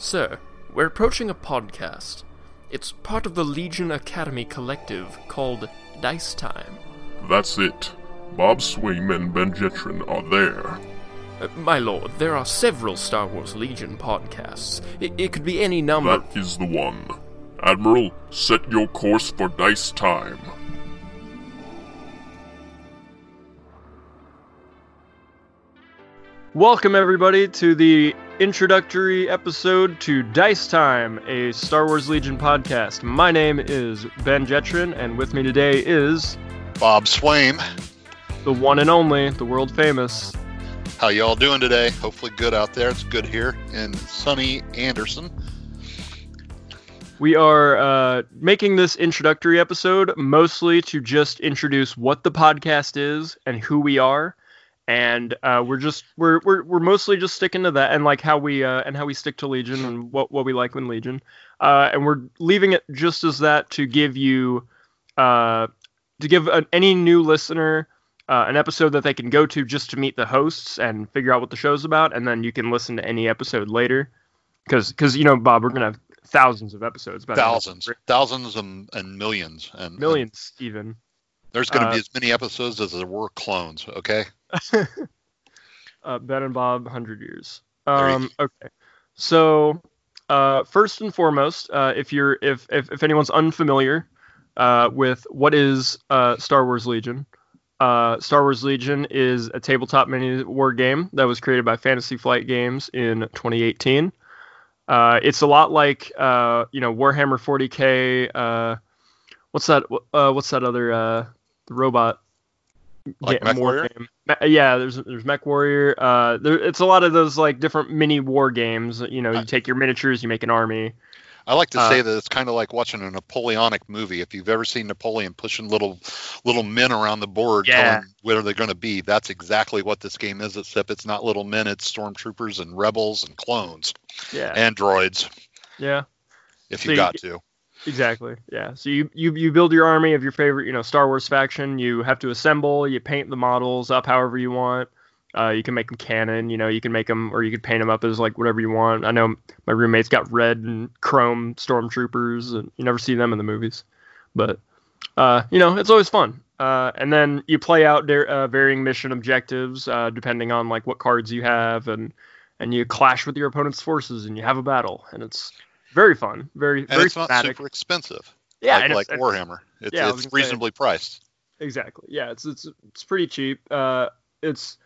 Sir, we're approaching a podcast. It's part of the Legion Academy collective called Dice Time. That's it. Bob Swaim and Ben Jetron are there. Uh, my lord, there are several Star Wars Legion podcasts. It, it could be any number. That is the one. Admiral, set your course for dice time. Welcome, everybody, to the introductory episode to Dice Time, a Star Wars Legion podcast. My name is Ben Jetron, and with me today is Bob Swaim. the one and only, the world famous. How y'all doing today? Hopefully good out there. It's good here in sunny Anderson. We are uh, making this introductory episode mostly to just introduce what the podcast is and who we are, and uh, we're just we're, we're we're mostly just sticking to that and like how we uh, and how we stick to Legion and what what we like in Legion, uh, and we're leaving it just as that to give you uh, to give an, any new listener uh, an episode that they can go to just to meet the hosts and figure out what the show's about, and then you can listen to any episode later. Because, because you know, Bob, we're gonna have thousands of episodes, about Thousands, thousands and, and millions, and and millions even. there's going to Uh, be as many episodes as there were clones. Okay. uh, Ben and Bob, hundred years. Um, okay, so uh, first and foremost, uh, if you're if, if if anyone's unfamiliar uh, with what is uh, Star Wars Legion, uh, Star Wars Legion is a tabletop mini war game that was created by Fantasy Flight Games in 2018. Uh, it's a lot like uh, you know Warhammer 40k. Uh, what's that? Uh, what's that other uh, the robot? Like Mech war Warrior? game? Yeah, there's there's MechWarrior. Uh, there, it's a lot of those like different mini war games. You know, you take your miniatures, you make an army. I like to Uh, say that it's kind of like watching a Napoleonic movie. If you've ever seen Napoleon pushing little little men around the board, Yeah. telling where they're going to be, that's exactly what this game is. Except it's not little men; it's stormtroopers and rebels and clones Yeah, and droids. yeah. If So you- got to. Exactly. Yeah. So you, you you build your army of your favorite, you know, Star Wars faction. You have to assemble. You paint the models up however you want. Uh, you can make them canon. You know, you can make them, or you could paint them up as like whatever you want. I know my roommate's got red and chrome stormtroopers, and you never see them in the movies, but uh, you know, it's always fun. Uh, and then you play out their uh, varying mission objectives uh, depending on like what cards you have, and and you clash with your opponent's forces, and you have a battle, and it's very fun, very And very it's not thematic. super expensive. Yeah, like, like it's, Warhammer. It's, Yeah, it's gonna say- reasonably priced. Exactly. Yeah, it's it's it's pretty cheap. Uh, it's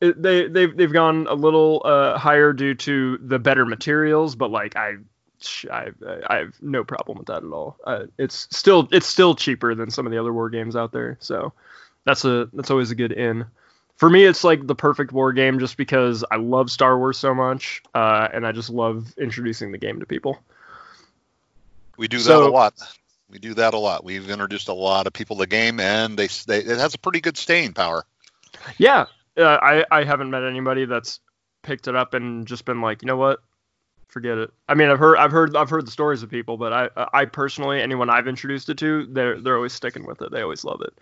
it, they they've they've gone a little uh higher due to the better materials, but like I. I I have no problem with that at all. Uh, it's still it's still cheaper than some of the other war games out there, so that's a that's always a good in. For me, it's like the perfect war game just because I love Star Wars so much, uh, and I just love introducing the game to people. We do that So- a lot. We do that a lot. We've introduced a lot of people to the game, and they, they it has a pretty good staying power. Yeah, uh, I I haven't met anybody that's picked it up and just been like, you know what, forget it. I mean, I've heard I've heard I've heard the stories of people, but I I personally anyone I've introduced it to, they're they're always sticking with it. They always love it.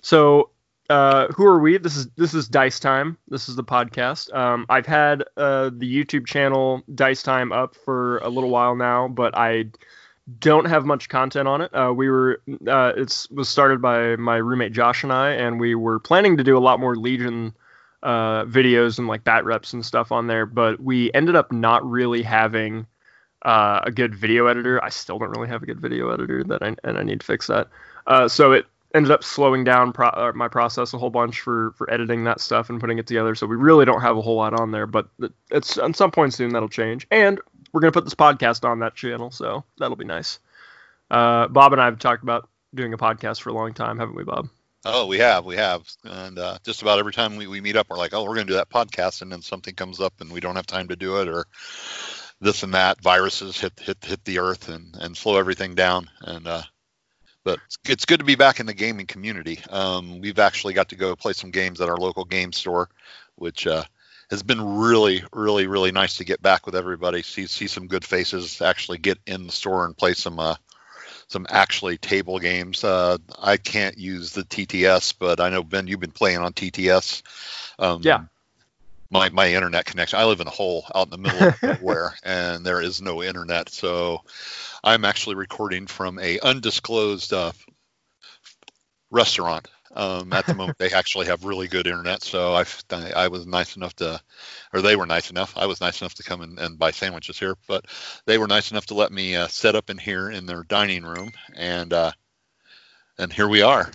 So, uh, who are we? This is this is Dice Time. This is the podcast. Um, I've had uh, the YouTube channel Dice Time up for a little while now, but I don't have much content on it. Uh, we were uh, it's was started by my roommate Josh and I, and we were planning to do a lot more Legion uh, videos and like bat reps and stuff on there, but we ended up not really having uh, a good video editor. I still don't really have a good video editor that I and I need to fix that. Uh, so it ended up slowing down pro- uh, my process a whole bunch for for editing that stuff and putting it together. So we really don't have a whole lot on there, but it's at some point soon that'll change. And we're gonna put this podcast on that channel, so that'll be nice. Uh, Bob and I have talked about doing a podcast for a long time, haven't we, Bob? Oh, we have, we have, and uh, just about every time we, we meet up, we're like, oh, we're to do that podcast, and then something comes up, and we don't have time to do it, or this and that. Viruses hit hit hit the earth and and slow everything down, and uh, but it's, good to be back in the gaming community. Um, we've actually got to go play some games at our local game store, which uh, has been really, really, really nice to get back with everybody. See see some good faces. Actually get in the store and play some uh, some actually table games. Uh, I can't use the TTS, but I know Ben, you've been playing on TTS. Um, Yeah. My my internet connection. I live in a hole out in the middle of nowhere, and there is no internet. So I'm actually recording from a undisclosed uh, restaurant. Um, at the moment, they actually have really good internet. So I I was nice enough to, or they were nice enough. I was nice enough to come and, and buy sandwiches here, but they were nice enough to let me uh, set up in here in their dining room, and uh, and here we are.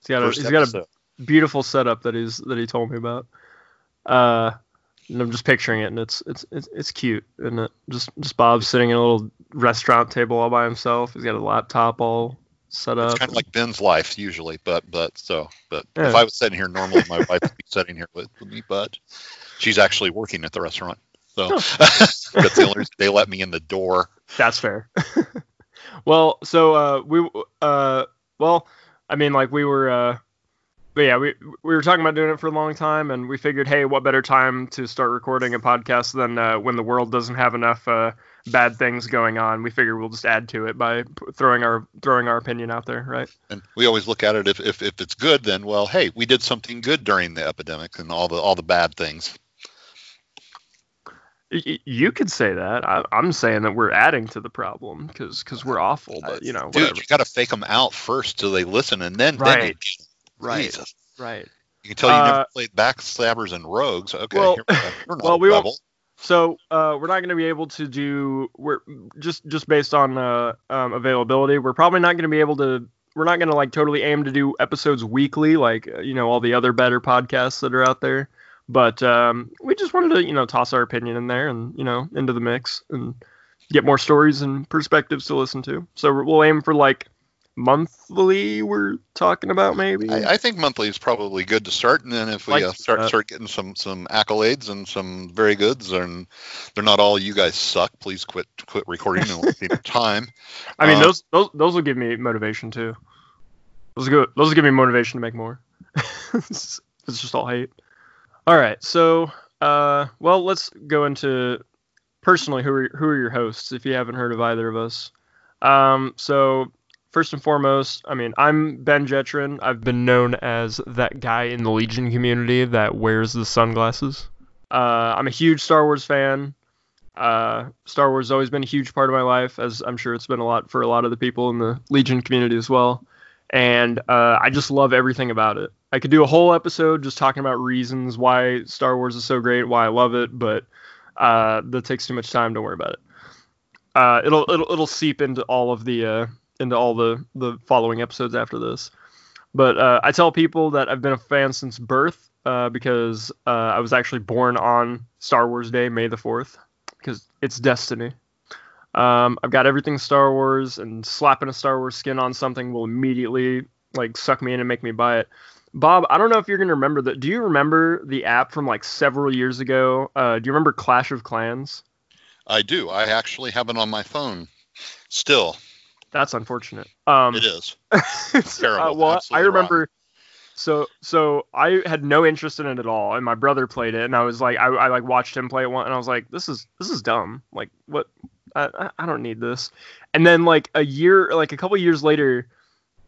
He's got a, he's got a beautiful setup that he's that he told me about. Uh, and I'm just picturing it, and it's it's it's, it's cute, and it just just Bob sitting at a little restaurant table all by himself. He's got a laptop all set up. It's kind of like Ben's life usually, but but so but Yeah. if I was sitting here normally, my wife would be sitting here with, with me, but she's actually working at the restaurant, so that's the only reason they let me in the door. That's fair. well, so uh, we uh, well, I mean, like we were, uh, but yeah, we we were talking about doing it for a long time, and we figured, hey, what better time to start recording a podcast than uh, when the world doesn't have enough uh, bad things going on? We figured we'll just add to it by throwing our throwing our opinion out there, right? And we always look at it if, if if it's good, then well, hey, we did something good during the epidemic and all the all the bad things. You could say that. I, I'm saying that we're adding to the problem because we're awful, but you know, Dude, whatever. you got to fake them out first till they listen, and then then Right. 'em. Right. Jesus. Right. You can tell you Uh, never played backstabbers and rogues. Okay, well- here we. You're well, a we won't- So uh, we're not going to be able to do. We're just just based on uh, um, availability. We're probably not going to be able to. We're not going to like totally aim to do episodes weekly, like uh, you know all the other better podcasts that are out there. But um, we just wanted to you know toss our opinion in there and you know into the mix and get more stories and perspectives to listen to. So we'll aim for like monthly. We're talking about maybe. I, I think monthly is probably good to start, and then if we Like uh, start that. start getting some some accolades and some very goods, and they're not all you guys suck. Please quit quit recording and wasting time. I mean, Uh, those those those will give me motivation too. Those will go, those will give me motivation to make more. it's it's just all hate. All right, so uh, well, let's go into personally who are who are your hosts if you haven't heard of either of us. Um, so first and foremost, I mean, I'm Ben Jetron. I've been known as that guy in the Legion community that wears the sunglasses. Uh, I'm a huge Star Wars fan. Uh, Star Wars has always been a huge part of my life, as I'm sure it's been a lot for a lot of the people in the Legion community as well. And uh, I just love everything about it. I could do a whole episode just talking about reasons why Star Wars is so great, why I love it, but uh, that takes too much time. Don't worry about it. Uh, it'll it'll it'll seep into all of the uh, into all the the following episodes after this. But uh, I tell people that I've been a fan since birth uh, because uh, I was actually born on Star Wars Day, May the fourth, because it's destiny. Um, I've got everything Star Wars, and slapping a Star Wars skin on something will immediately like suck me in and make me buy it. Bob, I don't know if you're gonna remember that. Do you remember the app from like several years ago? Uh, do you remember Clash of Clans? I do. I actually have it on my phone. Still, That's unfortunate. Um, it is. it's, Terrible. uh, well, I remember. So so I had no interest in it at all, and my brother played it, and I was like, I, I like watched him play it one, and I was like, this is this is dumb. Like what? I I- don't need this. And then like a year, like a couple years later,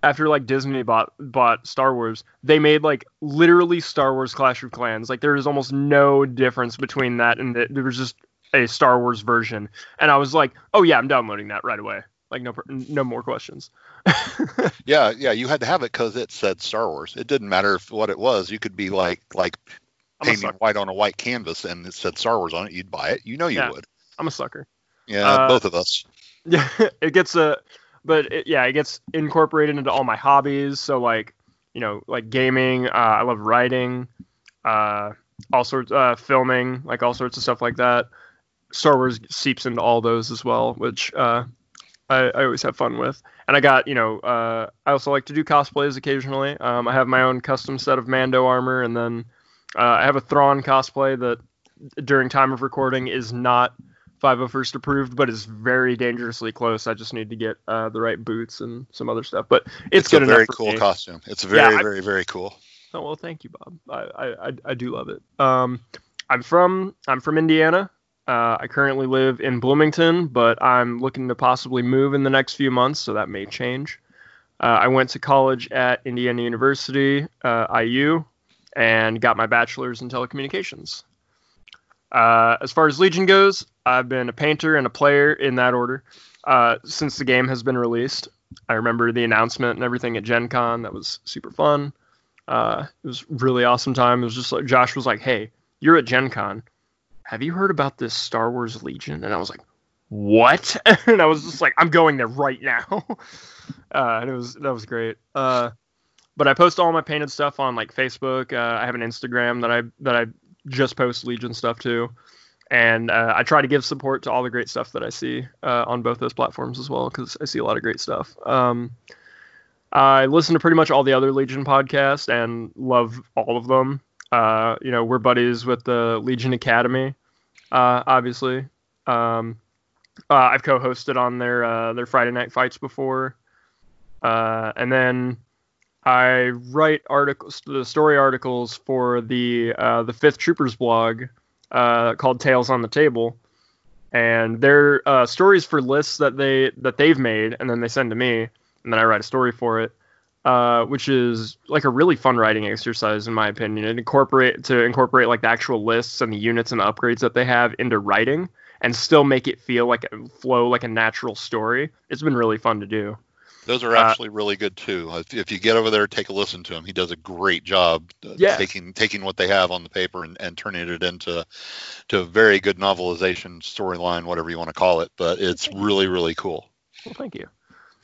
after like Disney bought bought Star Wars, they made like literally Star Wars Clash of Clans. Like there was almost no difference between that and the, there was just a Star Wars version, and I was like, oh yeah, I'm downloading that right away. Like no no more questions. Yeah, yeah. You had to have it because it said Star Wars. It didn't matter if what it was. You could be like like painting white on a white canvas and it said Star Wars on it. You'd buy it. You know you Yeah. would. I'm a sucker. Yeah, Uh, both of us. Yeah, it gets a, but it, yeah, it gets incorporated into all my hobbies. So like, you know, like gaming. Uh, I love writing, uh, all sorts, uh, filming, like all sorts of stuff like that. Star Wars seeps into all those as well, which uh, I, I always have fun with. And I got, you know, uh, I also like to do cosplays occasionally. Um, I have my own custom set of Mando armor, and then uh, I have a Thrawn cosplay that during time of recording is not 501st approved, but is very dangerously close. I just need to get uh, the right boots and some other stuff. But it's, It's, a very cool me. costume. It's very, I- very, very cool. Oh well, thank you, Bob. I, I, I, I do love it. Um, I'm from I'm from Indiana. Uh, I currently live in Bloomington, but I'm looking to possibly move in the next few months, so that may change. Uh, I went to college at Indiana University, uh, IU, and got my bachelor's in telecommunications. Uh, as far as Legion goes, I've been a painter and a player in that order uh, since the game has been released. I remember the announcement and everything at Gen Con. That was super fun. Uh, it was really awesome time. It was just like Josh was like, "Hey, you're at Gen Con. Have you heard about this Star Wars Legion?" And I was like, "What?" and I was just like, "I'm going there right now." uh, and it was that was great. Uh, but I post all my painted stuff on like Facebook. Uh, I have an Instagram that I that I just post Legion stuff to, and uh, I try to give support to all the great stuff that I see uh, on both those platforms as well because I see a lot of great stuff. Um, I listen to pretty much all the other Legion podcasts and love all of them. Uh, you know, we're buddies with the Legion Academy, uh, obviously. Um, uh, I've co-hosted on their uh, their Friday night fights before, uh, and then I write articles, the story articles for the uh, the Fifth Troopers blog called Tales on the Table, and they're stories for lists that they that they've made, and then they send to me and then I write a story for it, uh, which is like a really fun writing exercise in my opinion. It incorporate to incorporate like the actual lists and the units and the upgrades that they have into writing, and still make it feel like a flow like a natural story. It's been really fun to do. Those are Uh, actually really good too. If, if you get over there, take a listen to him. He does a great job uh, Yeah. taking taking what they have on the paper and, and turning it into to a very good novelization storyline, whatever you want to call it. But it's really really cool. Well, thank you.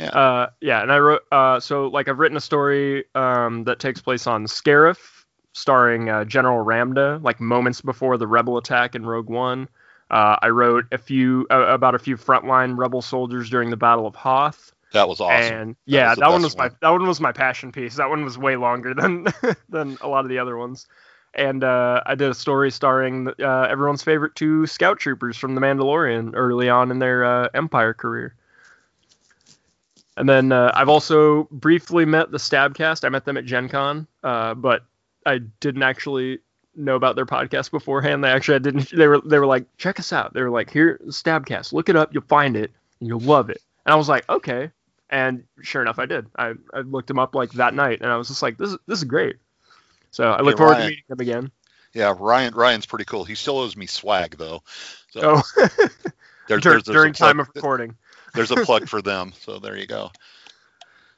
Yeah. Uh, yeah, and I wrote uh, so like I've written a story um, that takes place on Scarif, starring uh, General Ramda, like moments before the Rebel attack in Rogue One. Uh, I wrote a few uh, about a few frontline Rebel soldiers during the Battle of Hoth. That was awesome. And yeah, that one was my one. that one was my passion piece. That one was way longer than than a lot of the other ones. And uh, I did a story starring uh, everyone's favorite two scout troopers from The Mandalorian early on in their uh, Empire career. And then uh, I've also briefly met the Stabcast. I met them at Gen Con, uh, but I didn't actually know about their podcast beforehand. They actually I didn't. They were they were like, check us out. They were like, here, Stabcast. Look it up. You'll find it and you'll love it. And I was like, okay. And sure enough, I did. I, I looked them up like that night, and I was just like, this is this is great. So I look Yeah, forward Ryan. to meeting them again. yeah, Ryan Ryan's pretty cool. He still owes me swag though. So Oh, there- dur- there's, there's during plug, time of recording. There's a plug for them. So there you go.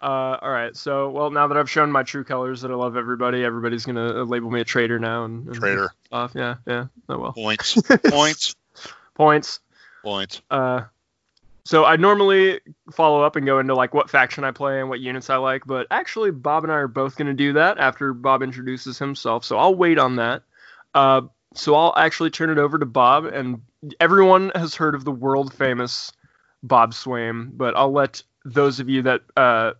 Uh, all right. So, well, now that I've shown my true colors that I love everybody, everybody's gonna label me a traitor now and, and Trader Off. Yeah, yeah. Oh well. points, points, Points. points. Uh, so I normally follow up and go into like what faction I play and what units I like, but actually Bob and I are both going to do that after Bob introduces himself. So I'll wait on that. Uh, so I'll actually turn it over to Bob, and everyone has heard of the world famous Bob Swaim, but I'll let those of you that uh,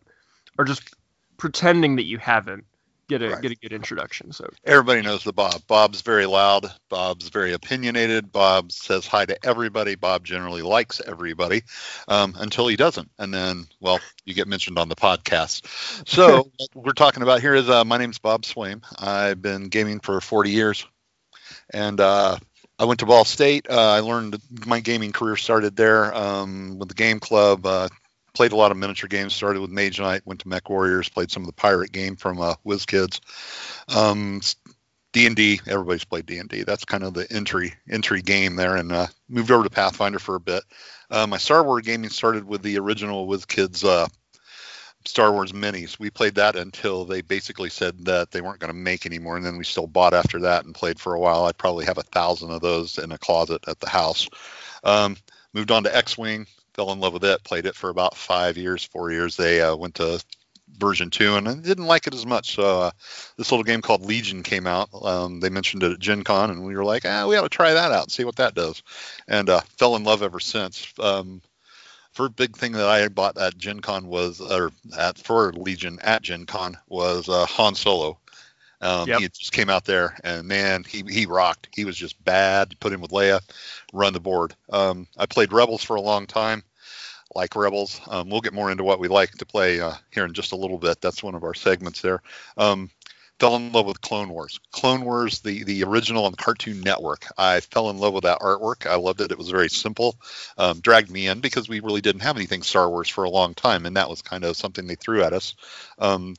are just pretending that you haven't get a Right. get a good introduction. So Everybody knows the Bob. Bob's very loud. Bob's very opinionated. Bob says hi to everybody. Bob generally likes everybody um, until he doesn't. And then, well, you get mentioned on the podcast. So, what we're talking about here is uh, my name's Bob Swaim. I've been gaming for 40 years. And uh, I went to Ball State. Uh, I learned my gaming career started there um, with the game club. Uh, played a lot of miniature games. Started with Mage Knight. Went to MechWarriors. Played some of the pirate game from uh, WizKids. Um, D and D. Everybody's played D and D. That's kind of the entry entry game there. And uh, moved over to Pathfinder for a bit. Uh, my Star Wars gaming started with the original WizKids uh, Star Wars minis. We played that until they basically said that they weren't going to make anymore, and then we still bought after that and played for a while. I probably have a thousand of those in a closet at the house. Um, moved on to X-wing, fell in love with it. Played it for about five years, four years. They uh, went to version two, and I didn't like it as much. So uh, this little game called Legion came out. Um, they mentioned it at Gen Con, and we were like, ah, we ought to try that out and see what that does. And uh, fell in love ever since. Um, first big thing that I bought at Gen Con was, or at for Legion at Gen Con was uh, Han Solo. Um, Yep. He just came out there, and man, he he rocked. He was just bad. Put him with Leia, run the board. Um, I played Rebels for a long time. Like Rebels, um, we'll get more into what we like to play uh, here in just a little bit. That's one of our segments there. Fell in love with Clone Wars. Clone Wars, the the original on Cartoon Network. I fell in love with that artwork. I loved it. It was very simple. Um, dragged me in because we really didn't have anything Star Wars for a long time, and that was kind of something they threw at us. Um,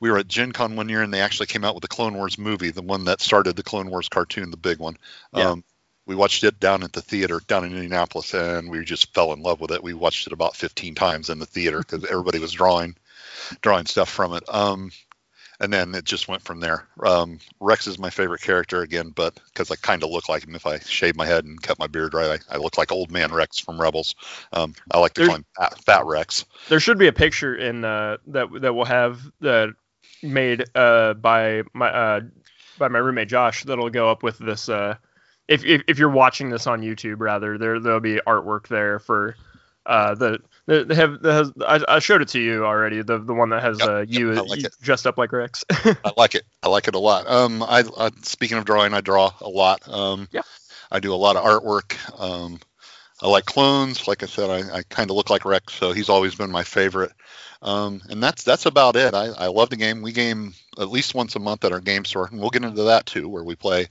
we were at Gen Con one year and they actually came out with the Clone Wars movie, the one that started the Clone Wars cartoon, the big one. Yeah. Um, we watched it down at the theater down in Indianapolis and we just fell in love with it. We watched it about 15 times in the theater because everybody was drawing drawing stuff from it. Um, and then it just went from there. Um, Rex is my favorite character again, but because I kind of look like him if I shave my head and cut my beard right, I, I look like old man Rex from Rebels. Um, I like to There's- call him Fat, Fat Rex. There should be a picture in uh, that that we'll have that made uh, by my uh, by my roommate Josh that'll go up with this. Uh, if, if if you're watching this on YouTube, rather there there'll be artwork there for uh, the. They they have, has, I, I showed it to you already. The the one that has Yep, uh, you I like you dressed up like Rex. I like it. I like it a lot. Um, I, I speaking of drawing, I draw a lot. Um, Yeah. I do a lot of artwork. Um, I like clones. Like I said, I, I kind of look like Rex, so he's always been my favorite. Um, and that's that's about it. I, I love the game. We game at least once a month at our game store, and we'll get into that too, where we play.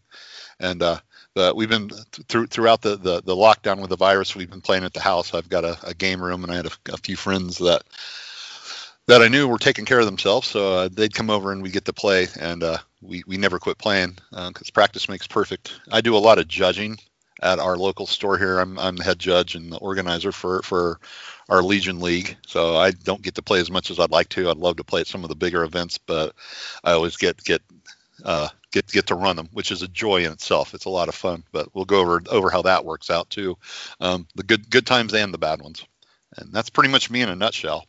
And uh, the, we've been through throughout the, the the lockdown with the virus. We've been playing at the house. I've got a, a game room, and I had a, a few friends that that I knew were taking care of themselves, so uh, they'd come over and we get to play, and uh, we we never quit playing because practice makes perfect. I do a lot of judging at our local store here. I'm I'm the head judge and the organizer for for our Legion League, so I don't get to play as much as I'd like to. I'd love to play at some of the bigger events, but I always get get uh, get get to run them, which is a joy in itself. It's a lot of fun, but we'll go over over how that works out too, um, the good good times and the bad ones, and that's pretty much me in a nutshell.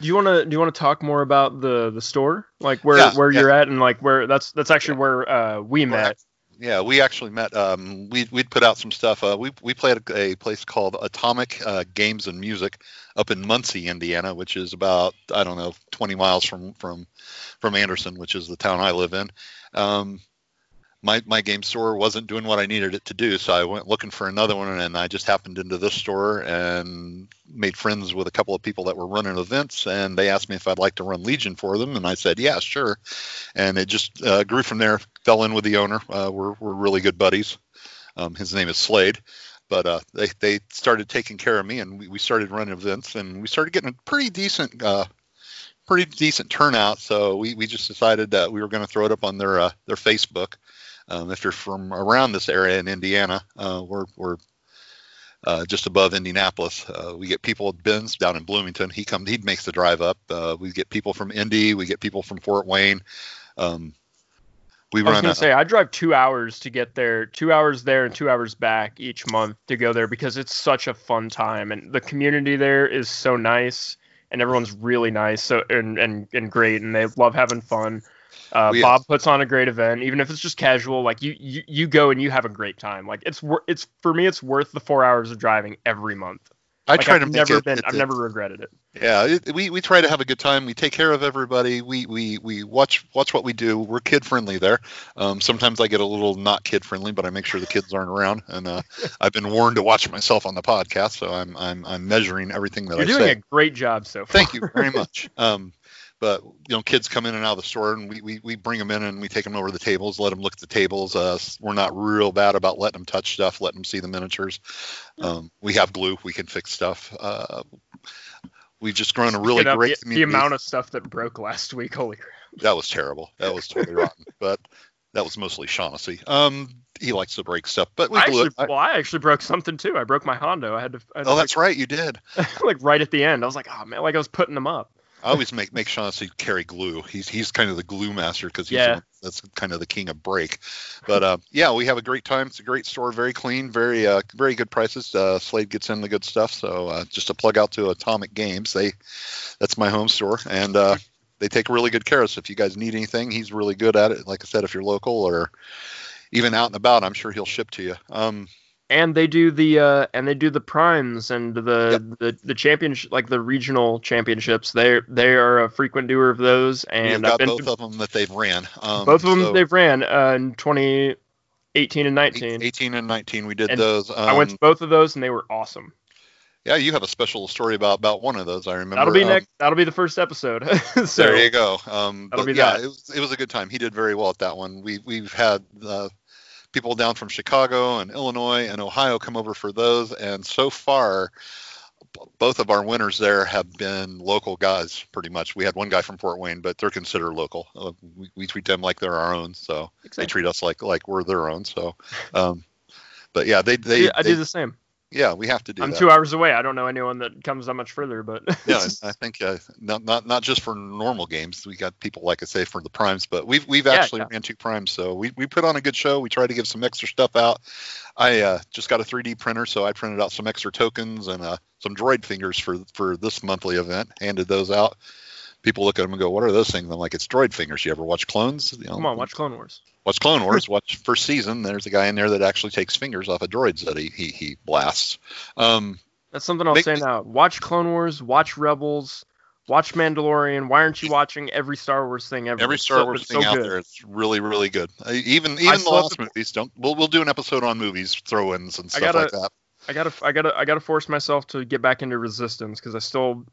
Do you want to do you want to talk more about the the store, like where Yeah, where yeah. you're at, and like where that's that's actually where uh, we met. Yeah, we actually met. Um, we we'd put out some stuff. Uh, we we played at a place called Atomic uh, Games and Music up in Muncie, Indiana, which is about I don't know 20 miles from from from Anderson, which is the town I live in. Um, my my game store wasn't doing what I needed it to do, so I went looking for another one, and I just happened into this store and made friends with a couple of people that were running events, and they asked me if I'd like to run Legion for them, and I said yeah, sure, and it just uh, grew from there. Fell in with the owner. Uh, we're we're really good buddies. Um, his name is Slade. But uh, they, they started taking care of me, and we, we started running events, and we started getting a pretty decent uh, pretty decent turnout. So we, we just decided that we were going to throw it up on their uh, their Facebook. Um, if you're from around this area in Indiana, uh, we're we're uh, just above Indianapolis. Uh, we get people at Ben's down in Bloomington. He comes, he makes the drive up. Uh, we get people from Indy. We get people from Fort Wayne. Um, we I was run gonna a, say I drive two hours to get there, two hours there and two hours back each month to go there because it's such a fun time and the community there is so nice and everyone's really nice so and and, and great and they love having fun. Uh, We- Bob puts on a great event, even if it's just casual. Like you, you, you go and you have a great time. Like it's it's for me, it's worth the four hours of driving every month. I Like try I've to make never it, been, it- I've never regretted it. Yeah, it, we we try to have a good time. We take care of everybody. We we we watch watch what we do. We're kid friendly there. Um, sometimes I get a little not kid friendly, but I make sure the kids aren't around. And uh, I've been warned to watch myself on the podcast, so I'm I'm I'm measuring everything that You're I doing a great job so far. Thank you very much. Um, but you know, kids come in and out of the store, and we, we, we bring them in and we take them over to the tables, let them look at the tables. Uh, we're not real bad about letting them touch stuff, letting them see the miniatures. Um, we have glue, we can fix stuff. Uh, we've just grown a really great the, the amount of stuff that broke last week. Holy crap! that was terrible. That was totally rotten. But that was mostly Shaughnessy. Um, he likes to break stuff, but we I actually. I- well, I actually broke something too. I broke my Hondo. I had to. I had to oh, that's right, you did. like, like right at the end. I was like, oh man, like I was putting them up. I always make make Shaughnessy carry glue. He's he's kind of the glue master because Yeah. one that's kind of the king of break. But uh, yeah, we have a great time. It's a great store, very clean, very uh, very good prices. Uh, Slade gets in the good stuff. So uh, just a plug out to Atomic Games. They that's my home store, and uh, they take really good care of us. If you guys need anything, he's really good at it. Like I said, if you're local or even out and about, I'm sure he'll ship to you. Um, And they do the uh, and they do the primes and the the the championship like the regional championships. They they are a frequent doer of those, and I've got been both to of them that they've ran. Um, both of them so they've ran uh, in 2018 and 19. 18 and 19, we did And those. Um, I went to both of those and they were awesome. Yeah, you have a special story about about one of those. I remember. That'll be Um, next. That'll be the first episode. so there you go. Um, That'll but be yeah, that. it was it was a good time. He did very well at that one. We we've had uh, people down from Chicago and Illinois and Ohio come over for those, and so far, both of our winners there have been local guys, pretty much. We had one guy from Fort Wayne, but they're considered local. Uh, we, we treat them like they're our own, so they treat us like like we're their own. So, um, but yeah, they they, Yeah, I they do the same. Yeah, we have to do I'm that. two hours away. I don't know anyone that comes that much further, but yeah, I think uh, not not not just for normal games. We got people like I say for the primes, but we've we've Yeah, actually yeah. ran two primes, so we we put on a good show. We tried to give some extra stuff out. I uh, just got a 3D printer, so I printed out some extra tokens and uh, some droid fingers for for this monthly event. Handed those out. People look at them and go, "What are those things?" I'm like, "It's droid fingers. You ever watch clones? You know, come on, watch Clone Wars. Watch Clone Wars. watch first season. There's a guy in there that actually takes fingers off of droids that he he, he blasts. Um, That's something I'll say now. Watch Clone Wars, watch Rebels, watch Mandalorian. Why aren't you watching every Star Wars thing ever? Every Star so- Wars thing so out good. there, it's really, really good. Uh, Even even the lost movies don't. We'll we'll do an episode on movies, throw-ins and stuff gotta- like that. I gotta, I gotta, I gotta force myself to get back into Resistance because I still,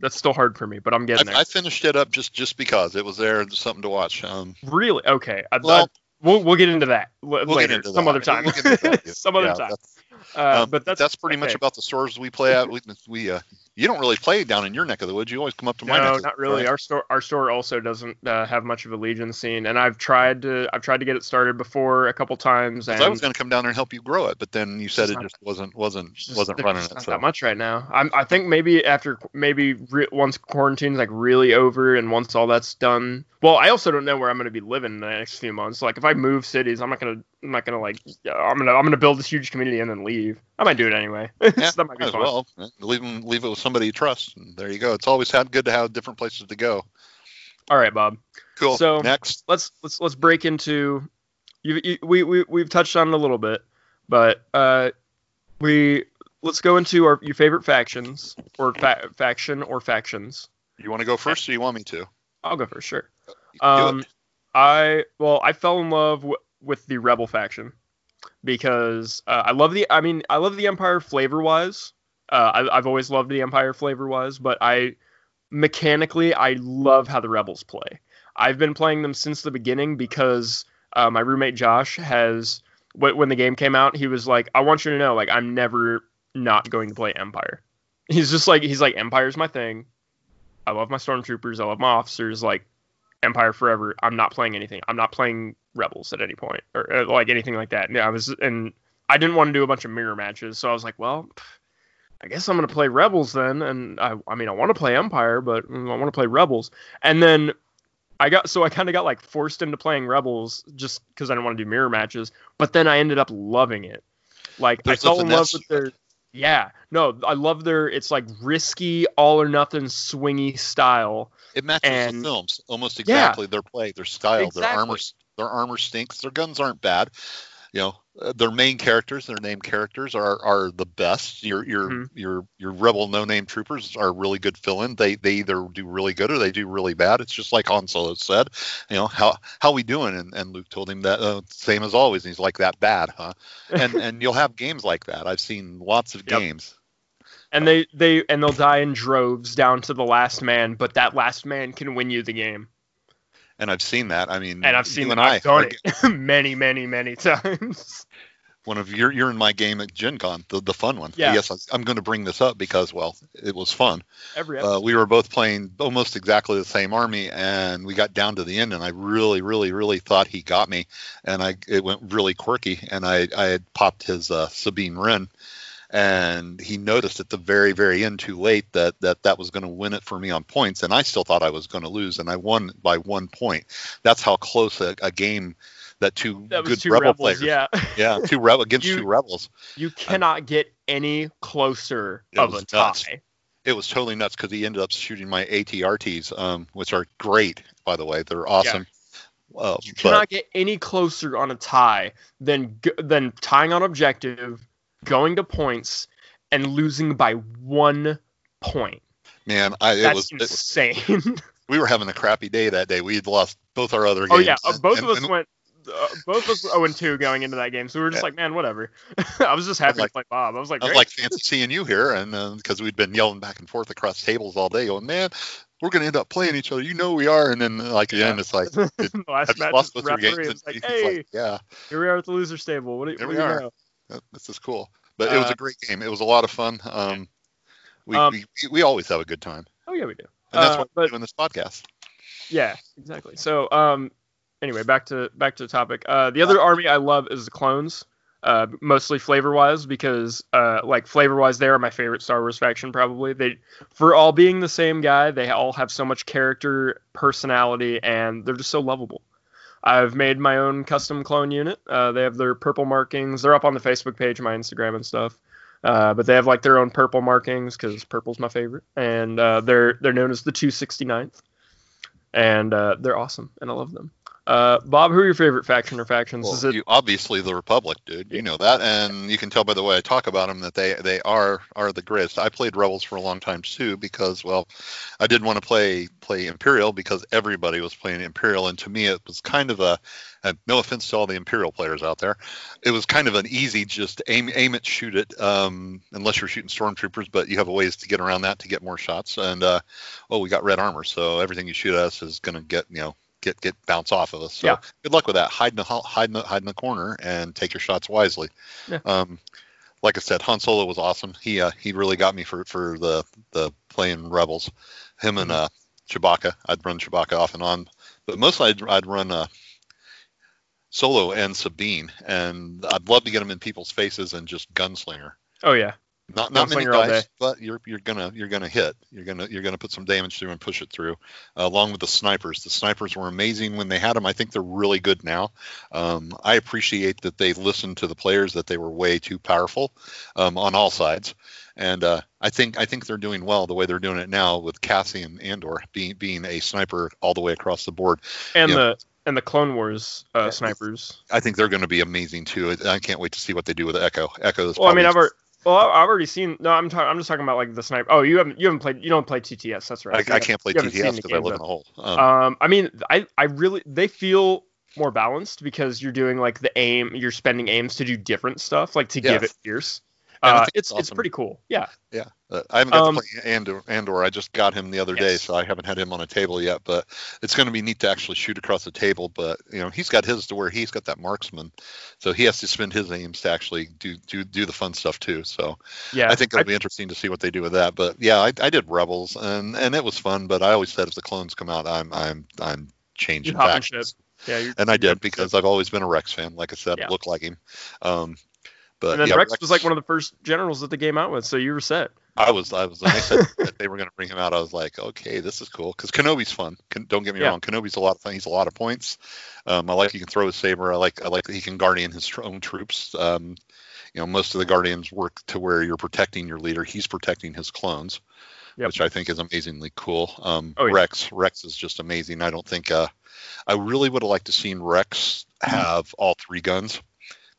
that's still hard for me. But I'm getting I, there. I finished it up just just because it was there, and something to watch. Um, really? Okay. I, Well- I, we'll we'll get into that l- we'll later, get into some that. other time. We'll that, yeah. some other Yeah, time. that's- Uh, um, but that's that's pretty much about the stores we play at. We, we uh, you don't really play down in your neck of the woods. You always come up to my. No, not really. right? Our store, our store also doesn't uh, have much of a Legion scene, and I've tried to, I've tried to get it started before a couple times. and I was going to come down there and help you grow it, but then you said it not- just wasn't wasn't just- wasn't running it. not So that much right now. I'm, I think maybe after maybe re- once quarantine's like really over and once all that's done. Well, I also don't know where I'm going to be living in the next few months. Like if I move cities, I'm not gonna, I'm not gonna like, I'm gonna, I'm gonna build this huge community and then leave. I might do it anyway. yeah, that might be as fun. well leave 'em- leave it with somebody you trust. And there you go. It's always had good to have different places to go. All right, Bob. Cool. So- next, let's let's let's break into you, you we, we we've touched on it a little bit but uh we let's go into our your favorite factions or fa- faction or factions you want to go first, or you want me to? i'll go first sure um i well i fell in love w- with the rebel faction. Because uh, i love the i mean i love the empire flavor wise uh, I, i've always loved the empire flavor wise but i mechanically i love how the rebels play. I've been playing them since the beginning because uh, my roommate josh has when the game came out he was like i want you to know like i'm never not going to play empire. He's just like he's like empire's my thing. I love my stormtroopers. I love my officers. Like empire forever. I'm not playing anything. I'm not playing rebels at any point or uh, like anything like that yeah i was and i didn't want to do a bunch of mirror matches so i was like well I guess I'm gonna play Rebels then, and I, I mean, I want to play Empire, but mm, I want to play Rebels. And then I got so I kind of got like forced into playing Rebels just because I didn't want to do mirror matches. But then I ended up loving it. Like There's I fell in love with their. Yeah, no, I love their. It's like risky, all or nothing, swingy style. It matches and- the films almost Yeah. exactly. Their play, their style, Exactly. their armor, their armor stinks. Their guns aren't bad. You know, uh, their main characters, their name characters are are the best. Your your Mhm. your your rebel no name troopers are really good fill in. They they either do really good or they do really bad. It's just like Han Solo said. You know how how we doing? And, and Luke told him that uh, same as always. And he's like that bad, huh? And and you'll have games like that. I've seen lots of Yep. games. And they they and they'll die in droves down to the last man, but that last man can win you the game. And I've seen that. I mean, And I've seen and I've I, done it many, many, many times. one of your you're in my game at Gen Con, the, the fun one. Yeah. Yes, I'm going to bring this up because well, it was fun. Every. Uh, we were both playing almost exactly the same army, and we got down to the end, and I really, really, really thought he got me, and I it went really quirky, and I I had popped his uh, Sabine Wren. And he noticed at the very, very end, too late, that that, that was going to win it for me on points, and I still thought I was going to lose, and I won by one point. That's how close a, a game that two that good two rebel rebels. players, Yeah, yeah, two rebel against You- two rebels. you cannot get any closer of a tie. nuts. it was totally nuts because he ended up shooting my ATRTs, um, which are great, by the way. They're awesome. Uh, You but cannot get any closer on a tie than than tying on objective, going to points, and losing by one point. man, I, it That's was, it was insane. we were having a crappy day that day. We had lost both our other games. oh yeah, uh, both and- of us and went. Uh, both of us 0 and 2 going into that game, so we were just Yeah. like, man, whatever. I was just happy like- to play Bob. I was like, I was like fancy seeing you here, and then because we'd been yelling back and forth across tables all day, going, man, we're gonna end up playing each other. You know we are. And then like the Yeah. end, it's like the last match, lost both referee games. like, hey, he's yeah, here we are at the loser stable. What do, Here what we do you know? This is cool. But it was Uh, a great game. It was a lot of fun. Um, We, Um, we we always have a good time, Oh yeah, we do. and that's Uh, why but- we're doing this podcast. Yeah, exactly. So, um, anyway, back to back to the topic. Uh, the other army I love is the clones. Uh, mostly flavor wise because uh, like flavor wise they are my favorite Star Wars faction probably. They for all being the same guy, they all have so much character, personality, and they're just so lovable. I've made my own custom clone unit. Uh, they have their purple markings. They're up on the Facebook page, my Instagram and stuff. Uh, but they have like their own purple markings because purple's my favorite, and uh, they're they're known as the 269th and uh, they're awesome, and I love them. Uh, Bob, who are your favorite faction or factions? Well, Is it you, obviously the Republic, dude. You know that, and you can tell by the way I talk about them that they they are are the greatest. I played Rebels for a long time too because well, I didn't want to play play Imperial because everybody was playing Imperial, and to me it was kind of a, and no offense to all the Imperial players out there, it was kind of an easy just aim aim it, shoot it, um, unless you're shooting stormtroopers, but you have a ways to get around that to get more shots. And uh, oh, we got red armor, so everything you shoot at us is going to get you know get get bounce off of us. So Yeah. good luck with that. Hide in the hide in the, hide in the corner and take your shots wisely. Yeah. Um, like I said, Han Solo was awesome. He uh, he really got me for for the the playing Rebels. Him and uh, Chewbacca. I'd run Chewbacca off and on, but mostly I'd, I'd run uh, Solo and Sabine, and I'd love to get them in people's faces and just gunslinger. oh yeah, Not not many Gunslinger dice, but you're you're gonna you're gonna hit. You're gonna you're gonna put some damage through and push it through, uh, along with the snipers. The snipers were amazing when they had them. I think they're really good now. Um, I appreciate that they listened to the players that they were way too powerful um, on all sides, and uh, I think I think they're doing well the way they're doing it now with Cassian Andor being being a sniper all the way across the board. and Yeah. the and the Clone Wars uh, snipers. I think they're going to be amazing too. I can't wait to see what they do with Echo. Echo is Well, I mean, I've probably- already, well, I've already seen. No, I'm talking. I'm just talking about like the sniper. Oh, you haven't you haven't played. You don't play TTS. That's right. I, I can't play TTS because I live in a hole. Um, Um, I mean, I I really they feel more balanced because you're doing like the aim. You're spending aims to do different stuff, like to give it fierce. And Uh, think it's it's it's pretty cool. Yeah. Yeah, uh, I haven't got Um, to play Andor, Andor. I just got him the other day, so I haven't had him on a table yet. But it's going to be neat to actually shoot across the table. But you know, he's got his to where he's got that marksman, so he has to spend his aims to actually do do do the fun stuff too. So Yeah. I think it'll be interesting to see what they do with that. But yeah, I, I did Rebels, and and it was fun. But I always said if the clones come out, I'm I'm I'm changing You factions. Yeah. You're, And I did because I've always been a Rex fan. Like I said, Yeah. look like him. Um, but And then yeah, Rex was like one of the first generals that they came out with, so you were set. I was, I was, when they said that they were going to bring him out, I was like, okay, this is cool. Because Kenobi's fun. Don't get me Yeah. wrong. Kenobi's a lot of fun. He's a lot of points. Um, I like he can throw his saber. I like, I like that he can guardian his own troops. Um, you know, most of the guardians work to where you're protecting your leader. He's protecting his clones, Yep. which I think is amazingly cool. Um, Oh, yeah. Rex, Rex is just amazing. I don't think, uh, I really would have liked to seen Rex have all three guns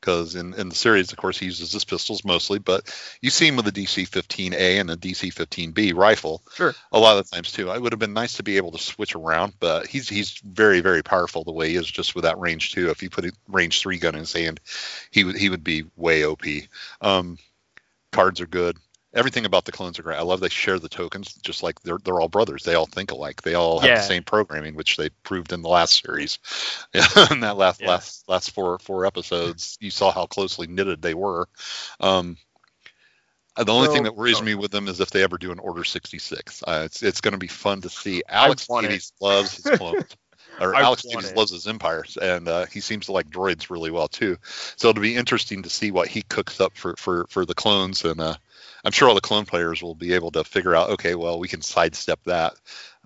because in, in the series, of course, he uses his pistols mostly, but you see him with the DC-15A and the DC-15B rifle Sure. a lot of the times too. It would have been nice to be able to switch around, but he's he's very very powerful the way he is just with that range too. If you put a range three gun in his hand, he would he would be way OP. Um, cards are good. Everything about the clones are great. I love they share the tokens, just like they're they're all brothers. They all think alike. They all have Yeah. the same programming, which they proved in the last series. in that last Yeah. last last four four episodes, you saw how closely knitted they were. Um, uh, the only thing that worries oh. me with them is if they ever do an Order 66. Uh, it's it's going to be fun to see. Alex want loves his clones. Or I Alex want loves his empires, and uh, he seems to like droids really well too. So it'll be interesting to see what he cooks up for for for the clones, and uh, I'm sure all the clone players will be able to figure out. Okay, well we can sidestep that.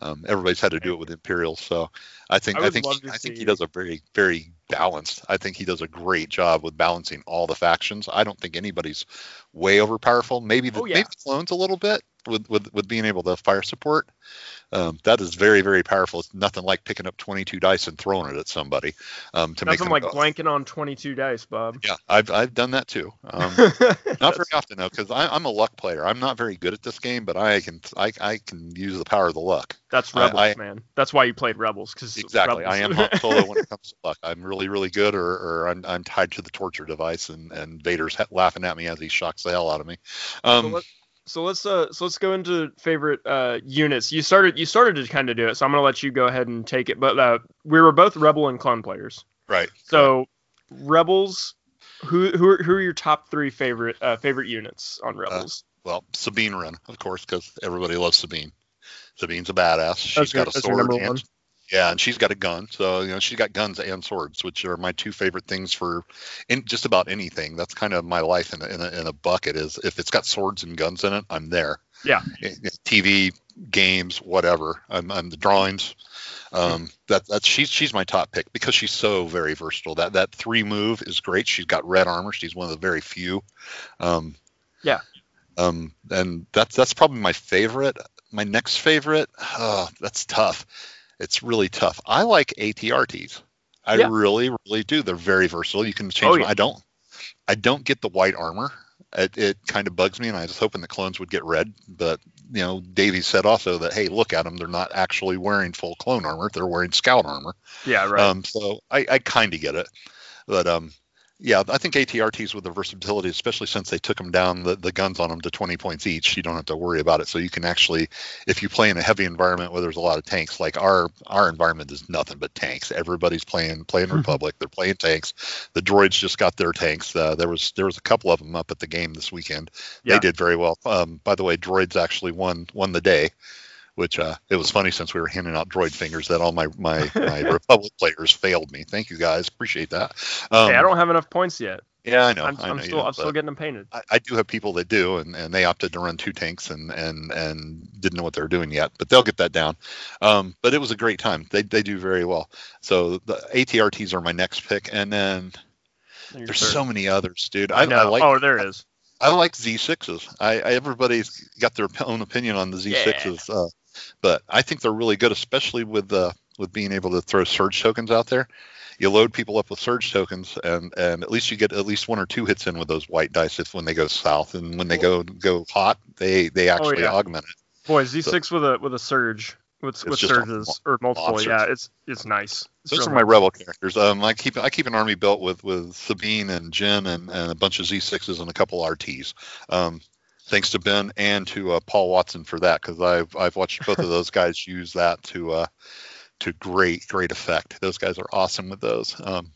Um, everybody's had to do it with Imperials, so I think I I, think he, I think he does a very very balanced. I think he does a great job with balancing all the factions. I don't think anybody's way over powerful. Maybe the Oh, yeah. maybe the clones a little bit with with with being able to fire support. Um, that is very very powerful. It's nothing like picking up 22 dice and throwing it at somebody um, to make Nothing like go. blanking on 22 dice, Bob. Yeah, I've I've done that too. Um, not very often though, because I'm a luck player. I'm not very good at this game, but I can I, I can use the power of the luck. That's Rebels, I- man. That's why you played Rebels, because Exactly. I am Han Solo when it comes to luck. I'm really, really good, or, or I'm, I'm tied to the torture device, and, and Vader's laughing at me as he shocks the hell out of me. Um, let, so let's uh so let's go into favorite uh units. You started you started to kind of do it, so I'm gonna let you go ahead and take it. But uh, we were both Rebel and Clone players. right. So Rebels, who who are, who are your top three favorite uh, favorite units on Rebels? well, Sabine Wren, of course, because everybody loves Sabine. Sabine's a badass. She's That's your- got a sword. and-? Yeah, and she's got a gun. So you know, she's got guns and swords, which are my two favorite things for in just about anything. That's kind of my life in a, in a, in a bucket. Is if it's got swords and guns in it, I'm there. Yeah. I- I- TV, games, whatever. I'm, I'm the drawings. Um, that that's she's she's my top pick because she's so very versatile. That that three move is great. She's got red armor. She's one of the very few. Um, Yeah. Um, and that's that's probably my favorite. My next favorite. Oh, that's tough. It's really tough. I like ATRTs. I Yeah. really, really do. They're very versatile. You can change. Oh, them. yeah. I don't. I don't get the white armor. It, it kind of bugs me, and I was hoping the clones would get red. But you know, Davey said also that hey, look at them. They're not actually wearing full clone armor. They're wearing scout armor. Yeah, right. Um, so I, I kind of get it, but um, yeah, I think ATRTs with the versatility, especially since they took them down the, the guns on them to 20 points each, you don't have to worry about it. So you can actually, if you play in a heavy environment where there's a lot of tanks, like our our environment is nothing but tanks. Everybody's playing playing Republic. They're playing tanks. The droids just got their tanks. Uh, there was there was a couple of them up at the game this weekend. Yeah. They did very well. Um, by the way, droids actually won won the day which uh, it was funny since we were handing out droid fingers that all my my, my Republic players failed me. Thank you guys, appreciate that. Um, hey, I don't have enough points yet. Yeah, I know. I'm, I I'm know you still don't, I'm still getting them painted. I, I do have people that do, and, and they opted to run two tanks and and and didn't know what they were doing yet, but they'll get that down. Um, but it was a great time. They they do very well. So the ATRTs are my next pick, and then you're there's third. so many others, dude. I, I. Like oh, there it is. I like Z6s. I, I everybody's got their own opinion on the Z6s, uh, but I think they're really good, especially with uh, with being able to throw surge tokens out there. You load people up with surge tokens, and and at least you get at least one or two hits in with those white dice if when they go south, and when they go go hot, they they actually yeah. augment it. Boy, Z6 with a with a surge with with surges or multiple. Yeah, it's it's nice. It's Those are my nice. rebel characters. Um, I keep I keep an army built with with Sabine and Jyn and, and a bunch of Z6s and a couple RTs. Um, thanks to Ben and to uh, Paul Watson for that because I've I've watched both of those guys use that to uh, to great great effect. Those guys are awesome with those. Um,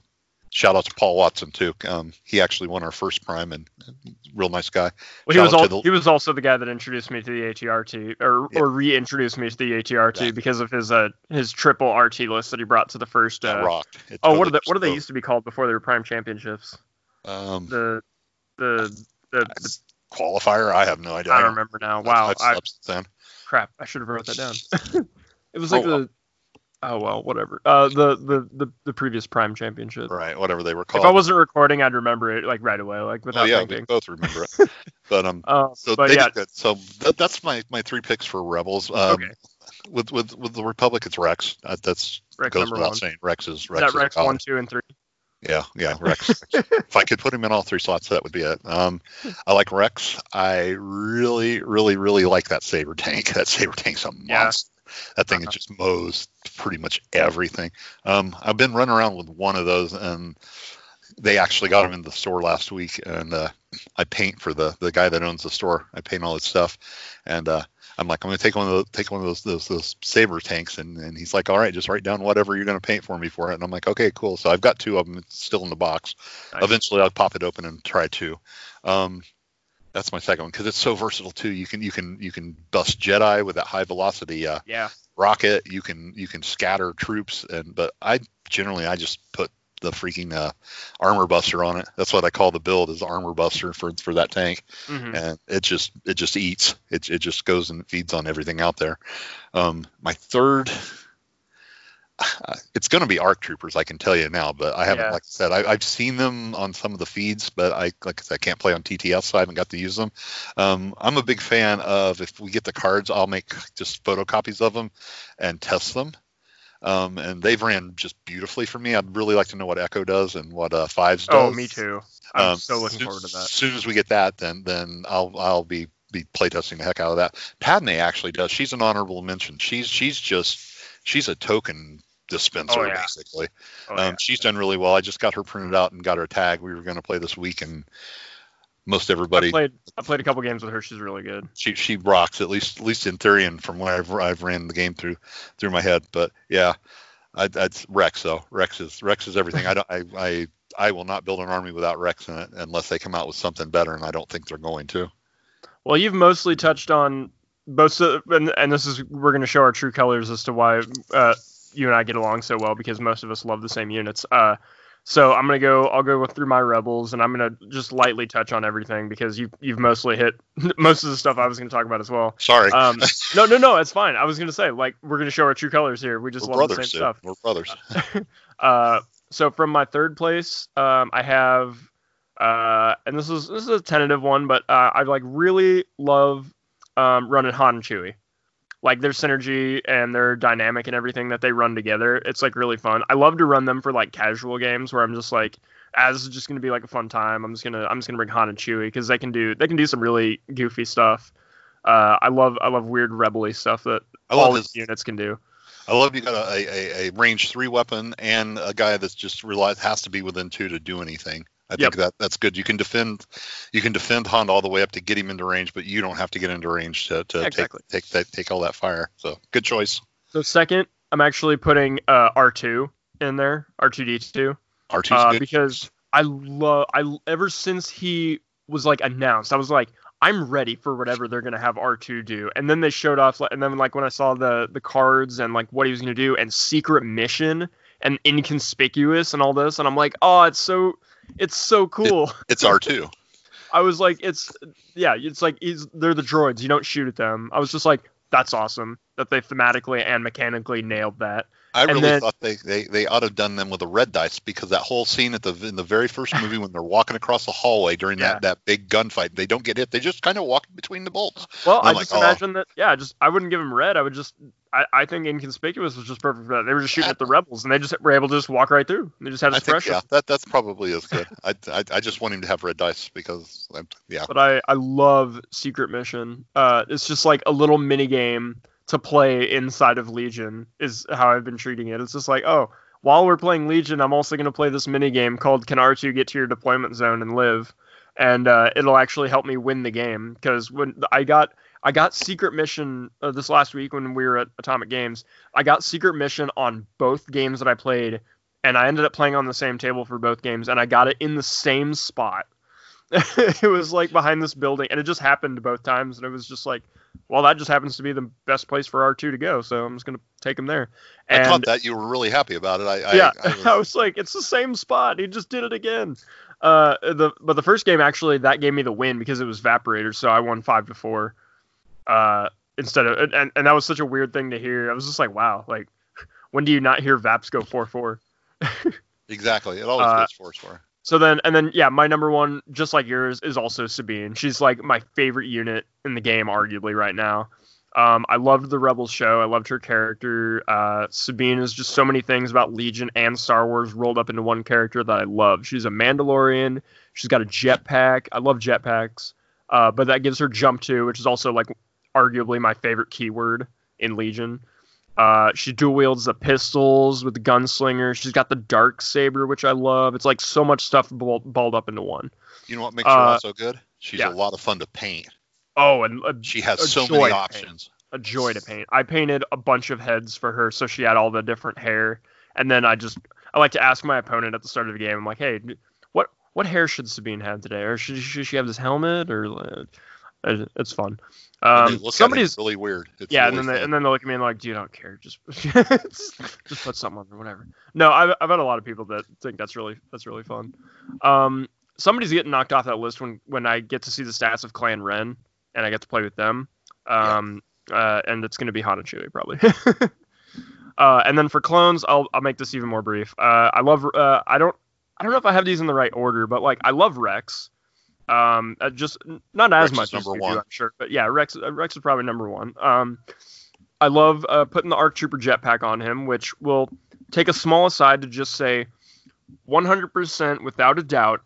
shout out to Paul Watson too. Um, he actually won our first prime and real nice guy. Well, he was al- the- he was also the guy that introduced me to the ATRT or Yeah. or reintroduced me to the ATRT Yeah. because of his uh his triple RT list that he brought to the first. Uh, rocked. It oh, what are the what are they used to be called before they were Prime Championships? Um, The the the, the qualifier? I have no idea. I remember now. Wow, I, then. crap! I should have wrote that down. it was like Oh, the oh well, whatever. Uh, the the the, the previous Prime Championship. Right, whatever they were called. If. I wasn't recording, I'd remember it like right away, like oh without yeah, we thinking. both remember it. but um, Uh, So but yeah. So th- that's my my three picks for Rebels. Um, Okay. With with with the Republic, it's Rex. Uh, that's Rex goes without one. saying. Rex is Is Rex. that is a Rex one, two, and three? Yeah, yeah, Rex. if I could put him in all three slots, that would be it. Um, I like Rex. I really, really, really like that saber tank. That saber tank's a Yeah. monster. That thing Uh-huh. just mows pretty much everything. Um, I've been running around with one of those, and they actually got them in the store last week. And uh, I paint for the the guy that owns the store. I paint all his stuff, and uh, I'm like, I'm gonna take one of those, take one of those those, those saber tanks, and, and he's like, all right, just write down whatever you're gonna paint for me for it. And I'm like, okay, cool. So I've got two of them it's still in the box. Nice. Eventually, I'll pop it open and try two. Um, that's my second one because it's so versatile too. You can you can you can bust Jedi with that high velocity uh, Yeah. rocket. You can you can scatter troops, and but I generally I just put the freaking uh, armor buster on it. That's what I call the build is armor buster for for that tank. Hmm and it just it just eats. It, it just goes and feeds on everything out there. Um my third it's going to be arc troopers i can tell you now but i haven't Yeah. like i said I, i've seen them on some of the feeds but i like i said i can't play on tts so i haven't got to use them. Um, i'm a big fan of if we get the cards i'll make just photocopies of them and test them um, and they've ran just beautifully for me i'd really like to know what echo does and what uh, fives does Oh, me too. I'm um, so looking soon- forward to that. As soon as we get that, then then I'll I'll be be playtesting the heck out of that. Padme actually does. She's an honorable mention. She's she's just she's a token dispenser Oh, yeah. basically. Oh, um, yeah. She's done really well. I just got her printed out and got her tag. We were going to play this week, and most I everybody played I played a couple games with her. She's really good. she she rocks at least at least in theory and from what I've I've ran the game through through my head. But yeah, I, that's Rex though. Rex is Rex is everything. I don't I, I I will not build an army without Rex in it unless they come out with something better, and I don't think they're going to. Well, you've mostly touched on both, of, and, and this is we're going to show our true colors as to why uh, you and I get along so well because most of us love the same units. Uh, so I'm gonna go. I'll go through my rebels, and I'm gonna just lightly touch on everything because you you've mostly hit most of the stuff I was gonna talk about as well. Sorry. Um, no, no, no, it's fine. I was gonna say like we're gonna show our true colors here. We just We're love brothers, the same dude. stuff. We're brothers. Uh, so from my third place, um, I have, uh, and this is this is a tentative one, but uh, I like really love um, running Han and Chewie. Like their synergy and their dynamic and everything that they run together, it's like really fun. I love to run them for like casual games where I'm just like, as is just gonna be like a fun time. I'm just gonna I'm just gonna bring Han and Chewie because they can do they can do some really goofy stuff. Uh, I love I love weird rebelly stuff that I love all his- these units can do. I love you got a, a, a range three weapon and a guy that's just realized has to be within two to do anything. I Yep. think that that's good. You can defend, you can defend Honda all the way up to get him into range, but you don't have to get into range to, to Exactly. take take that take all that fire. So good choice. So second, I'm actually putting uh, R2 in there, R2D2, R 2s uh, because I love I ever since he was like announced, I was like, I'm ready for whatever they're gonna have R2 do. And then they showed off, and then like when I saw the the cards and like what he was gonna do and secret mission and inconspicuous and all this, and I'm like, oh, it's so it's so cool. it's R two. I was like, it's yeah, it's like they're the droids. You don't shoot at them. I was just like, that's awesome that they thematically and mechanically nailed that. I And really then- thought they, they, they ought to have done them with a red dice because that whole scene at the in the very first movie when they're walking across the hallway during Yeah. that, that big gunfight, they don't get hit. They just kind of walk between the bolts. Well, I like, just oh. imagine that. Yeah, just I wouldn't give them red. I would just. I, I think inconspicuous was just perfect for that. They were just shooting at the rebels, and they just were able to just walk right through. They just had a I think suppression. yeah, that that's probably as good. I, I I just want him to have red dice because I'm, yeah. But I I love Secret Mission. Uh, it's just like a little mini game to play inside of Legion is how I've been treating it. It's just like oh. While we're playing Legion, I'm also going to play this mini game called "Can R2 Get to Your Deployment Zone and Live?" and uh, it'll actually help me win the game because when I got I got secret mission uh, this last week when we were at Atomic Games. I got secret mission on both games that I played, and I ended up playing on the same table for both games, and I got it in the same spot. it was like behind this building, and it just happened both times, and it was just like, well, that just happens to be the best place for R two to go, so I'm just gonna take him there. I And thought that you were really happy about it. I, I yeah, I was- I was like, it's the same spot. He just did it again. Uh, the but the first game actually that gave me the win because it was Vaporator, so I won five to four. Uh, instead of and- and that was such a weird thing to hear. I was just like, wow, like when do you not hear Vaps go four four? exactly. It always uh, goes force for. So then, and then, yeah, my number one, just like yours, is also Sabine. She's like my favorite unit in the game, arguably right now. Um, I loved the Rebels show. I loved her character. Uh, Sabine is just so many things about Legion and Star Wars rolled up into one character that I love. She's a Mandalorian. She's got a jetpack. I love jetpacks. Uh, but that gives her jump to, which is also like arguably my favorite keyword in Legion. Uh, she dual wields the pistols with the gunslinger. She's got the dark saber, which I love. It's like so much stuff balled up into one. You know what makes her uh, also good? She's yeah. a lot of fun to paint. Oh, and a, She has so many options. a joy to paint. I painted a bunch of heads for her, so she had all the different hair. And then I just I like to ask my opponent at the start of the game. I'm like, hey, what what hair should Sabine have today, or should, should she have this helmet, or uh, it's fun. Um, somebody's really weird. It's yeah, really and then they, and then they look at me and like, "Do you don't care? Just just put something on or whatever." No, I've I've had a lot of people that think that's really that's really fun. Um, somebody's getting knocked off that list when when I get to see the stats of Clan Wren and I get to play with them. Um, uh, and it's going to be Han and Chewie probably. uh, and then for clones, I'll I'll make this even more brief. Uh, I love uh, I don't I don't know if I have these in the right order, but like I love Rex. Um, uh, just not as Rex much as number one. do, I'm sure, but yeah, Rex uh, Rex is probably number one. Um, I love uh, putting the ARC Trooper jetpack on him, which will take a small aside to just say, 100% without a doubt,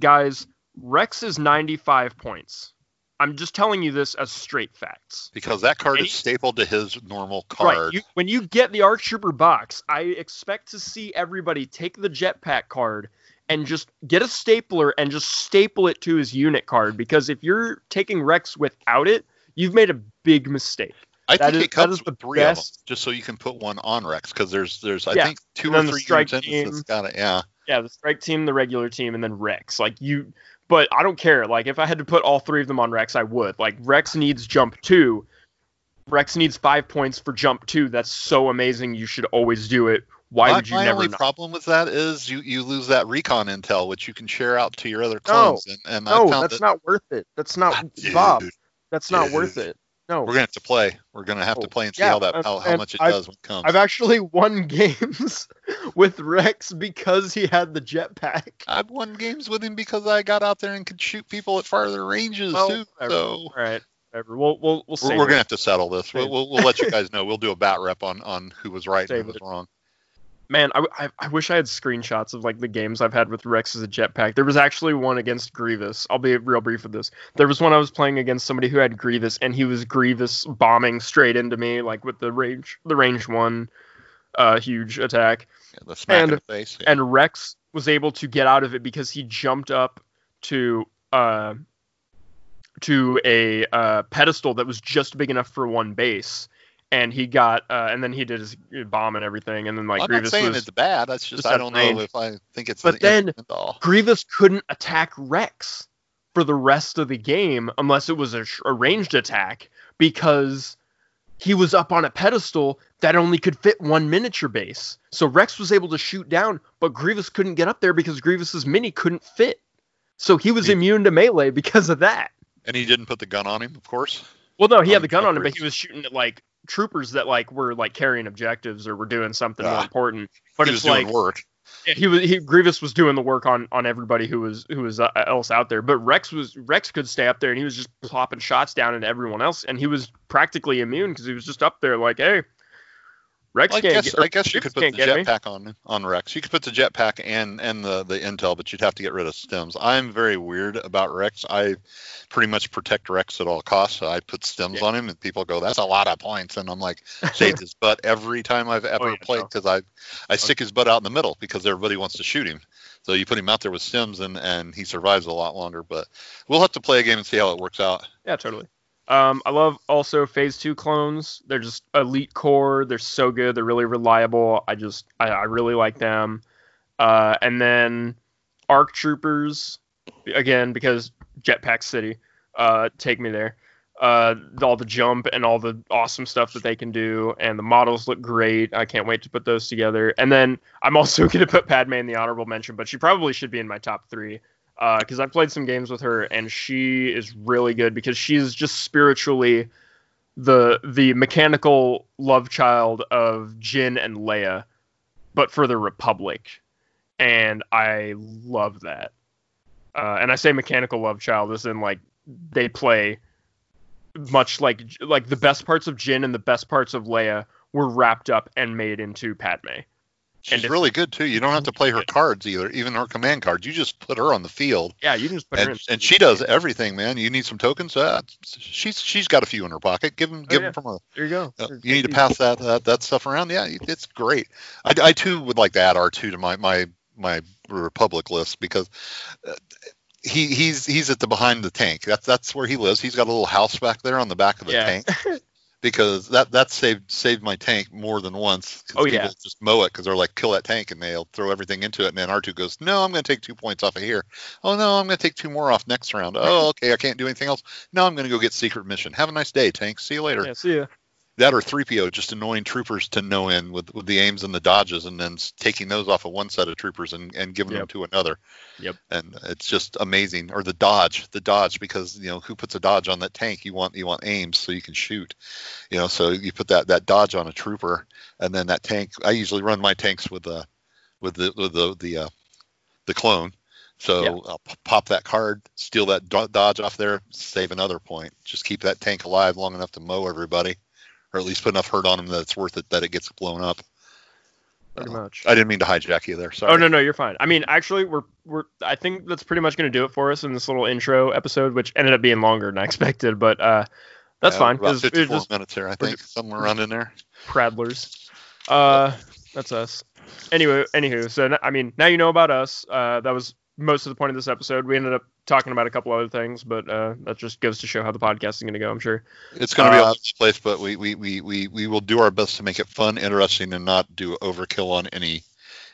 guys. Rex is 95 points. I'm just telling you this as straight facts. because that card is stapled to his normal card. Right. You, when you get the ARC Trooper box, I expect to see everybody take the jetpack card and just get a stapler and just staple it to his unit card. Because if you're taking Rex without it, you've made a big mistake. I that think is- it comes that is the with three of them, best- just so you can put one on Rex. Because there's there's I Yeah, think two or three strike team. that's got it. Yeah. Yeah, the strike team, the regular team, and then Rex. Like you, but I don't care. Like if I had to put all three of them on Rex, I would. Like Rex needs jump two. Rex needs five points for jump two. That's so amazing. You should always do it. Why my, would you my never? only not? problem with that is you, you lose that recon intel, which you can share out to your other clones. and, and I no, found that's that, not worth it. That's not dude, Bob. That's not worth it. No, We're gonna have to play. We're gonna have Oh, to play and see yeah, how that how, how much it I've- does when it comes. I've actually won games with Rex because he had the jetpack. I've won games with him because I got out there and could shoot people at farther ranges Well, too. whatever. So All right, whatever. We'll we'll we'll we're, we're gonna have to settle this. We'll, we'll, we'll let you guys know. We'll do a bat rep on on who was right Save and who was it. wrong. Man, I, I, I wish I had screenshots of like the games I've had with Rex as a jetpack. There was actually one against Grievous. I'll be real brief with this. There was one I was playing against somebody who had Grievous, and he was Grievous bombing straight into me, like with the range, the range one, uh, huge attack. Yeah, the smack in And- the face. Yeah. And Rex was able to get out of it because he jumped up to uh, to a uh, pedestal that was just big enough for one base, and he got uh, and then he did his bomb and everything, and then like I'm not Grievous saying was it's bad. That's just just I don't range. know if I think it's. But the then- all. Grievous couldn't attack Rex for the rest of the game unless it was a, sh- a ranged attack because he was up on a pedestal that only could fit one miniature base. So Rex was able to shoot down, but Grievous couldn't get up there because Grievous's mini couldn't fit. So he was He- immune to melee because of that. And he didn't put the gun on him, of course. Well, no, he had the gun on him, but he was shooting at like troopers that like were like carrying objectives or were doing something more Ah. important. But he it's was doing like work. Yeah, he was he Grievous was doing the work on on everybody who was who was uh, else out there, but Rex was Rex could stay up there and he was just plopping shots down into everyone else, and he was practically immune because he was just up there like, hey, Rex I guess, get, I guess you could put the jetpack on on Rex. You could put the jetpack and and the the intel, but you'd have to get rid of stims. I'm very weird about Rex. I pretty much protect Rex at all costs. I put stims Yeah. on him, and people go, "That's a lot of points," and I'm like, "Save his butt every time I've ever Oh, yeah, played no. because I I stick his butt out in the middle because everybody wants to shoot him." So you put him out there with stims, and and he survives a lot longer. But we'll have to play a game and see how it works out. Yeah, totally. Um, I love also Phase Two clones. They're just elite core. They're so good. They're really reliable. I just I, I really like them. Uh, and then Arc Troopers, again because Jetpack City. Uh, take me there. Uh, all the jump and all the awesome stuff that they can do, and the models look great. I can't wait to put those together. And then I'm also going to put Padme in the honorable mention, but she probably should be in my top three because I played some games with her, and she is really good because she's just spiritually the the mechanical love child of Jyn and Leia, but for the Republic, and I love that. Uh, and I say mechanical love child as in like they play much like like the best parts of Jyn and the best parts of Leia were wrapped up and made into Padme. She's it's- really good too. You don't have to play her cards either, even her command cards. You just put her on the field. Yeah, you just put her in. and, and she does everything, man. You need some tokens. Uh, she's she's got a few in her pocket. Give them, Oh, give yeah. them from her. There you go. Uh, you need to pass that, that that stuff around. Yeah, it's great. I, I too would like to add R two to my my my Republic list because uh, he he's he's at the behind the tank. That's that's where he lives. He's got a little house back there on the back of the Yeah. tank. Because that that saved saved my tank more than once. Oh, people yeah. just mow it because they're like kill that tank and they'll throw everything into it and then R two goes no I'm going to take two points off of here. Oh no I'm going to take two more off next round. Oh okay I can't do anything else. No I'm going to go get secret mission. Have a nice day tank. See you later Yeah, see ya. That or 3PO just annoying troopers to no end with, with the aims and the dodges and then taking those off of one set of troopers and, and giving them to another. Yep. And it's just amazing. Or the dodge, the dodge because you know who puts a dodge on that tank? You want you want aims so you can shoot. You know, so you put that that dodge on a trooper and then that tank. I usually run my tanks with the with the with the the uh, the clone. So Yeah. I'll pop that card, steal that dodge off there, save another point. Just keep that tank alive long enough to mow everybody or at least put enough hurt on him that it's worth it that it gets blown up. Pretty Uh, much. I didn't mean to hijack you there. Sorry. Oh no, no, you're fine. I mean, actually, we're we're. I think that's pretty much going to do it for us in this little intro episode, which ended up being longer than I expected, but uh, that's Yeah, fine About because we're 54 just minutes here, I we're think, somewhere around in there. pradlers. Uh, that's us. Anyway, anywho, so I mean, now you know about us. Uh, that was most of the point of this episode. We ended up talking about a couple other things, but uh, that just goes to show how the podcast is going to go. I'm sure. It's going to be Uh, all over the place, but we, we, we, we, we will do our best to make it fun, interesting, and not do overkill on any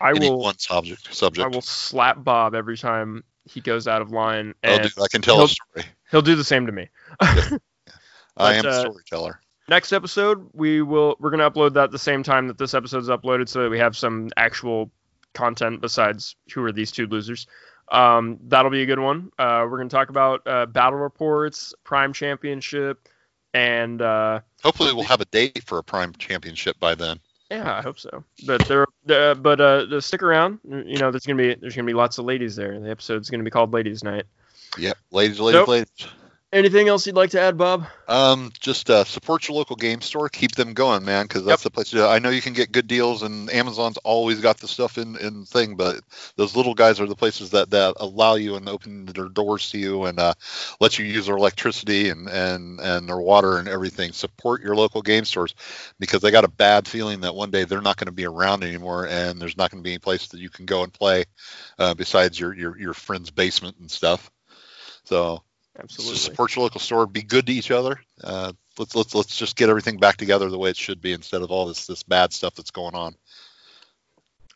I any will. one subject. Subject. I will slap Bob every time he goes out of line, and dude, I can tell a story. he'll do the same to me. I but, am a uh, storyteller. next episode we will we're gonna upload that the same time that this episode is uploaded so that we have some actual content besides who are these two losers um, that'll be a good one uh, we're gonna talk about uh, battle reports prime championship and uh, Hopefully, we'll have a date for a prime championship by then. yeah i hope so but there uh, but uh, stick around you know there's gonna be there's gonna be lots of ladies there the episode's gonna be called ladies night Yep, ladies, ladies, Nope. ladies. Anything else you'd like to add bob Um, just uh, support your local game store. Keep them going, man, because that's the place. To, I know you can get good deals, and Amazon's always got the stuff in in thing. But those little guys are the places that that allow you and open their doors to you and uh, let you use their electricity and and and their water and everything. Support your local game stores because they got a bad feeling that one day they're not going to be around anymore, and there's not going to be any place that you can go and play uh, besides your your your friend's basement and stuff. So absolutely just support your local store. Be good to each other. Uh, let's let's let's just get everything back together the way it should be instead of all this this bad stuff that's going on.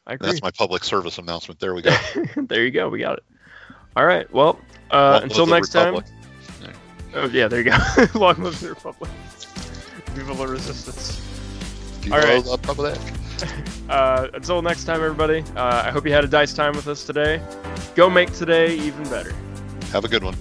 i agree That's my public service announcement. There we go. there you go we got it all right well uh, until next time Republic. Oh yeah, there you go. Long live the Republic. Viva la Resistance. Viva All right. la Republic. Uh, until next time, everybody. Uh, I hope you had a dice time with us today. Go make today even better. Have a good one.